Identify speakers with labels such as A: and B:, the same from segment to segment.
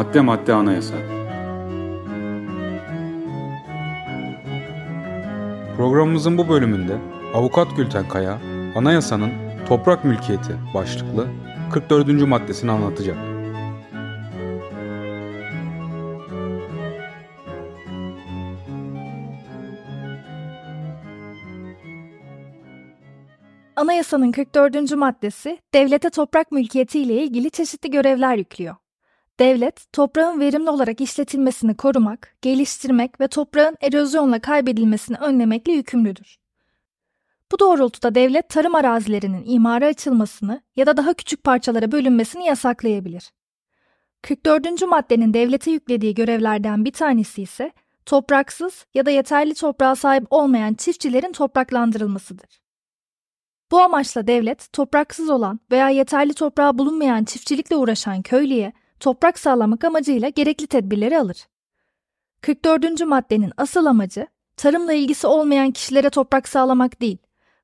A: Madde madde anayasa. Programımızın bu bölümünde Avukat Gülten Kaya, anayasanın toprak mülkiyeti başlıklı 44. maddesini anlatacak.
B: Anayasanın 44. maddesi devlete toprak mülkiyeti ile ilgili çeşitli görevler yüklüyor. Devlet, toprağın verimli olarak işletilmesini korumak, geliştirmek ve toprağın erozyonla kaybedilmesini önlemekle yükümlüdür. Bu doğrultuda devlet tarım arazilerinin imara açılmasını ya da daha küçük parçalara bölünmesini yasaklayabilir. 44. maddenin devlete yüklediği görevlerden bir tanesi ise topraksız ya da yeterli toprağa sahip olmayan çiftçilerin topraklandırılmasıdır. Bu amaçla devlet topraksız olan veya yeterli toprağı bulunmayan çiftçilikle uğraşan köylüye toprak sağlamak amacıyla gerekli tedbirleri alır. 44. maddenin asıl amacı tarımla ilgisi olmayan kişilere toprak sağlamak değil,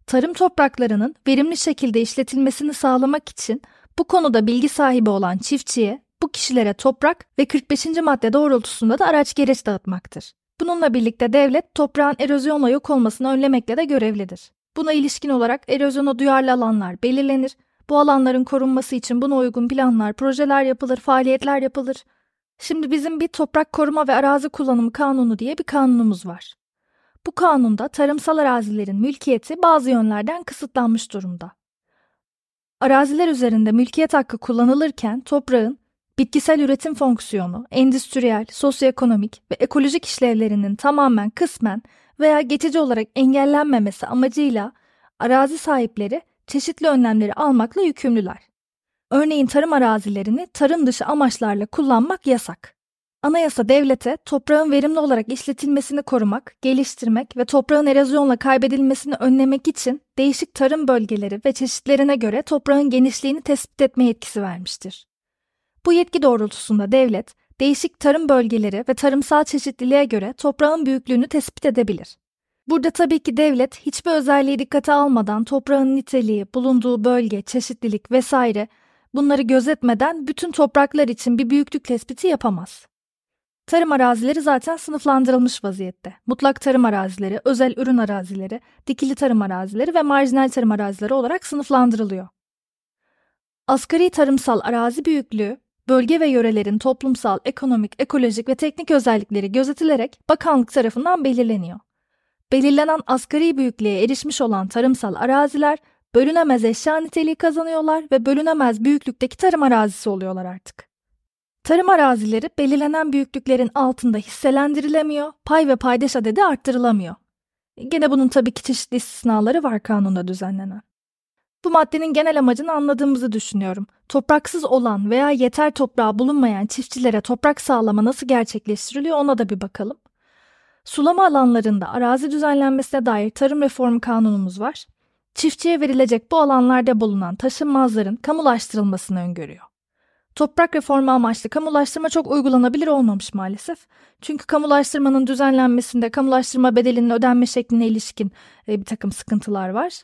B: tarım topraklarının verimli şekilde işletilmesini sağlamak için bu konuda bilgi sahibi olan çiftçiye bu kişilere toprak ve 45. madde doğrultusunda da araç gereç dağıtmaktır. Bununla birlikte devlet toprağın erozyonla yok olmasını önlemekle de görevlidir. Buna ilişkin olarak erozyona duyarlı alanlar belirlenir. Bu alanların korunması için buna uygun planlar, projeler yapılır, faaliyetler yapılır. Şimdi bizim bir toprak koruma ve arazi kullanımı kanunu diye bir kanunumuz var. Bu kanunda tarımsal arazilerin mülkiyeti bazı yönlerden kısıtlanmış durumda. Araziler üzerinde mülkiyet hakkı kullanılırken toprağın bitkisel üretim fonksiyonu, endüstriyel, sosyoekonomik ve ekolojik işlevlerinin tamamen kısmen veya geçici olarak engellenmemesi amacıyla arazi sahipleri çeşitli önlemleri almakla yükümlüler. Örneğin tarım arazilerini tarım dışı amaçlarla kullanmak yasak. Anayasa devlete toprağın verimli olarak işletilmesini korumak, geliştirmek ve toprağın erozyonla kaybedilmesini önlemek için değişik tarım bölgeleri ve çeşitlerine göre toprağın genişliğini tespit etme yetkisi vermiştir. Bu yetki doğrultusunda devlet, değişik tarım bölgeleri ve tarımsal çeşitliliğe göre toprağın büyüklüğünü tespit edebilir. Burada tabii ki devlet hiçbir özelliği dikkate almadan toprağın niteliği, bulunduğu bölge, çeşitlilik vesaire bunları gözetmeden bütün topraklar için bir büyüklük tespiti yapamaz. Tarım arazileri zaten sınıflandırılmış vaziyette. Mutlak tarım arazileri, özel ürün arazileri, dikili tarım arazileri ve marjinal tarım arazileri olarak sınıflandırılıyor. Asgari tarımsal arazi büyüklüğü, bölge ve yörelerin toplumsal, ekonomik, ekolojik ve teknik özellikleri gözetilerek bakanlık tarafından belirleniyor. Belirlenen asgari büyüklüğe erişmiş olan tarımsal araziler bölünemez eşya niteliği kazanıyorlar ve bölünemez büyüklükteki tarım arazisi oluyorlar artık. Tarım arazileri belirlenen büyüklüklerin altında hisselendirilemiyor, pay ve paydaş adedi arttırılamıyor. Gene bunun tabii ki çeşitli istisnaları var kanunda düzenlenen. Bu maddenin genel amacını anladığımızı düşünüyorum. Topraksız olan veya yeter toprağı bulunmayan çiftçilere toprak sağlama nasıl gerçekleştiriliyor ona da bir bakalım. Sulama alanlarında arazi düzenlenmesine dair tarım reformu kanunumuz var. Çiftçiye verilecek bu alanlarda bulunan taşınmazların kamulaştırılmasını öngörüyor. Toprak reformu amaçlı kamulaştırma çok uygulanabilir olmamış maalesef. Çünkü kamulaştırmanın düzenlenmesinde kamulaştırma bedelinin ödenme şekline ilişkin bir takım sıkıntılar var.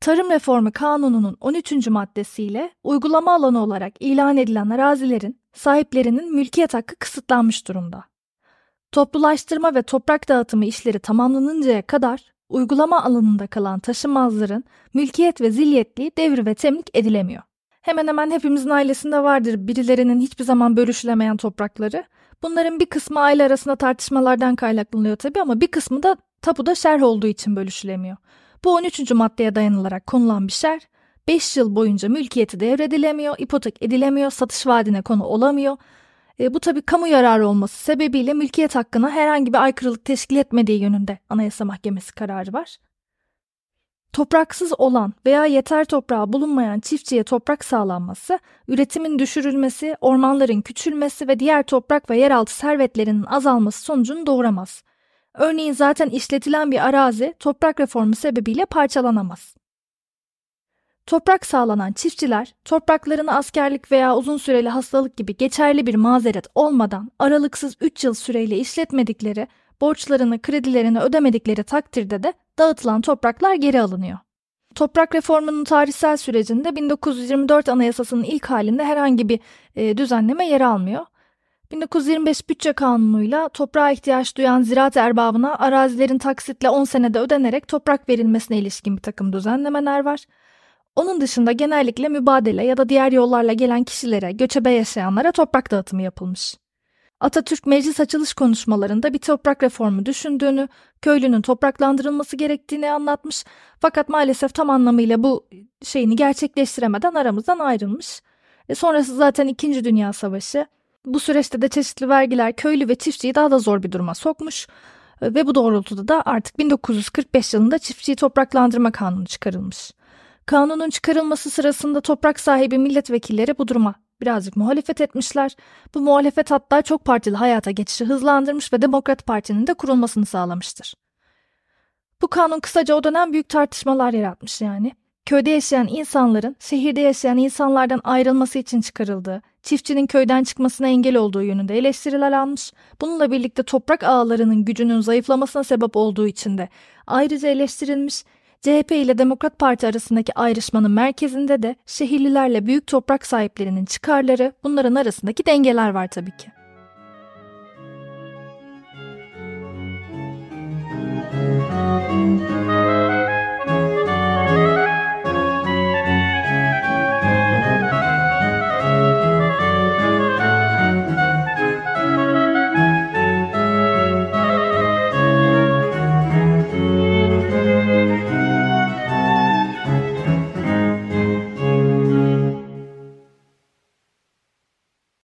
B: Tarım Reformu Kanunu'nun 13. maddesiyle uygulama alanı olarak ilan edilen arazilerin sahiplerinin mülkiyet hakkı kısıtlanmış durumda. Toplulaştırma ve toprak dağıtımı işleri tamamlanıncaya kadar uygulama alanında kalan taşınmazların mülkiyet ve zilyetliği devir ve temlik edilemiyor. Hemen hemen hepimizin ailesinde vardır birilerinin hiçbir zaman bölüşülemeyen toprakları. Bunların bir kısmı aile arasında tartışmalardan kaynaklanıyor tabii ama bir kısmı da tapuda şerh olduğu için bölüşülemiyor. Bu 13. maddeye dayanılarak konulan bir şer, 5 yıl boyunca mülkiyeti devredilemiyor, ipotek edilemiyor, satış vaadine konu olamıyor. E, bu tabii kamu yararı olması sebebiyle mülkiyet hakkına herhangi bir aykırılık teşkil etmediği yönünde Anayasa Mahkemesi kararı var. Topraksız olan veya yeter toprağı bulunmayan çiftçiye toprak sağlanması, üretimin düşürülmesi, ormanların küçülmesi ve diğer toprak ve yeraltı servetlerinin azalması sonucunu doğuramaz. Örneğin zaten işletilen bir arazi toprak reformu sebebiyle parçalanamaz. Toprak sağlanan çiftçiler topraklarını askerlik veya uzun süreli hastalık gibi geçerli bir mazeret olmadan aralıksız 3 yıl süreyle işletmedikleri, borçlarını, kredilerini ödemedikleri takdirde de dağıtılan topraklar geri alınıyor. Toprak reformunun tarihsel sürecinde 1924 Anayasası'nın ilk halinde herhangi bir e, düzenleme yer almıyor. 1925 bütçe kanunuyla toprağa ihtiyaç duyan ziraat erbabına arazilerin taksitle 10 senede ödenerek toprak verilmesine ilişkin bir takım düzenlemeler var. Onun dışında genellikle mübadele ya da diğer yollarla gelen kişilere, göçebe yaşayanlara toprak dağıtımı yapılmış. Atatürk meclis açılış konuşmalarında bir toprak reformu düşündüğünü, köylünün topraklandırılması gerektiğini anlatmış fakat maalesef tam anlamıyla bu şeyini gerçekleştiremeden aramızdan ayrılmış. E sonrası zaten 2. Dünya Savaşı. Bu süreçte de çeşitli vergiler köylü ve çiftçiyi daha da zor bir duruma sokmuş e, ve bu doğrultuda da artık 1945 yılında çiftçiyi topraklandırma kanunu çıkarılmış. Kanunun çıkarılması sırasında toprak sahibi milletvekilleri bu duruma birazcık muhalefet etmişler. Bu muhalefet hatta çok partili hayata geçişi hızlandırmış ve Demokrat Parti'nin de kurulmasını sağlamıştır. Bu kanun kısaca o dönem büyük tartışmalar yaratmış yani. Köyde yaşayan insanların şehirde yaşayan insanlardan ayrılması için çıkarıldığı, çiftçinin köyden çıkmasına engel olduğu yönünde eleştiriler almış. Bununla birlikte toprak ağlarının gücünün zayıflamasına sebep olduğu için de ayrıca eleştirilmiş CHP ile Demokrat Parti arasındaki ayrışmanın merkezinde de şehirlilerle büyük toprak sahiplerinin çıkarları bunların arasındaki dengeler var tabii ki.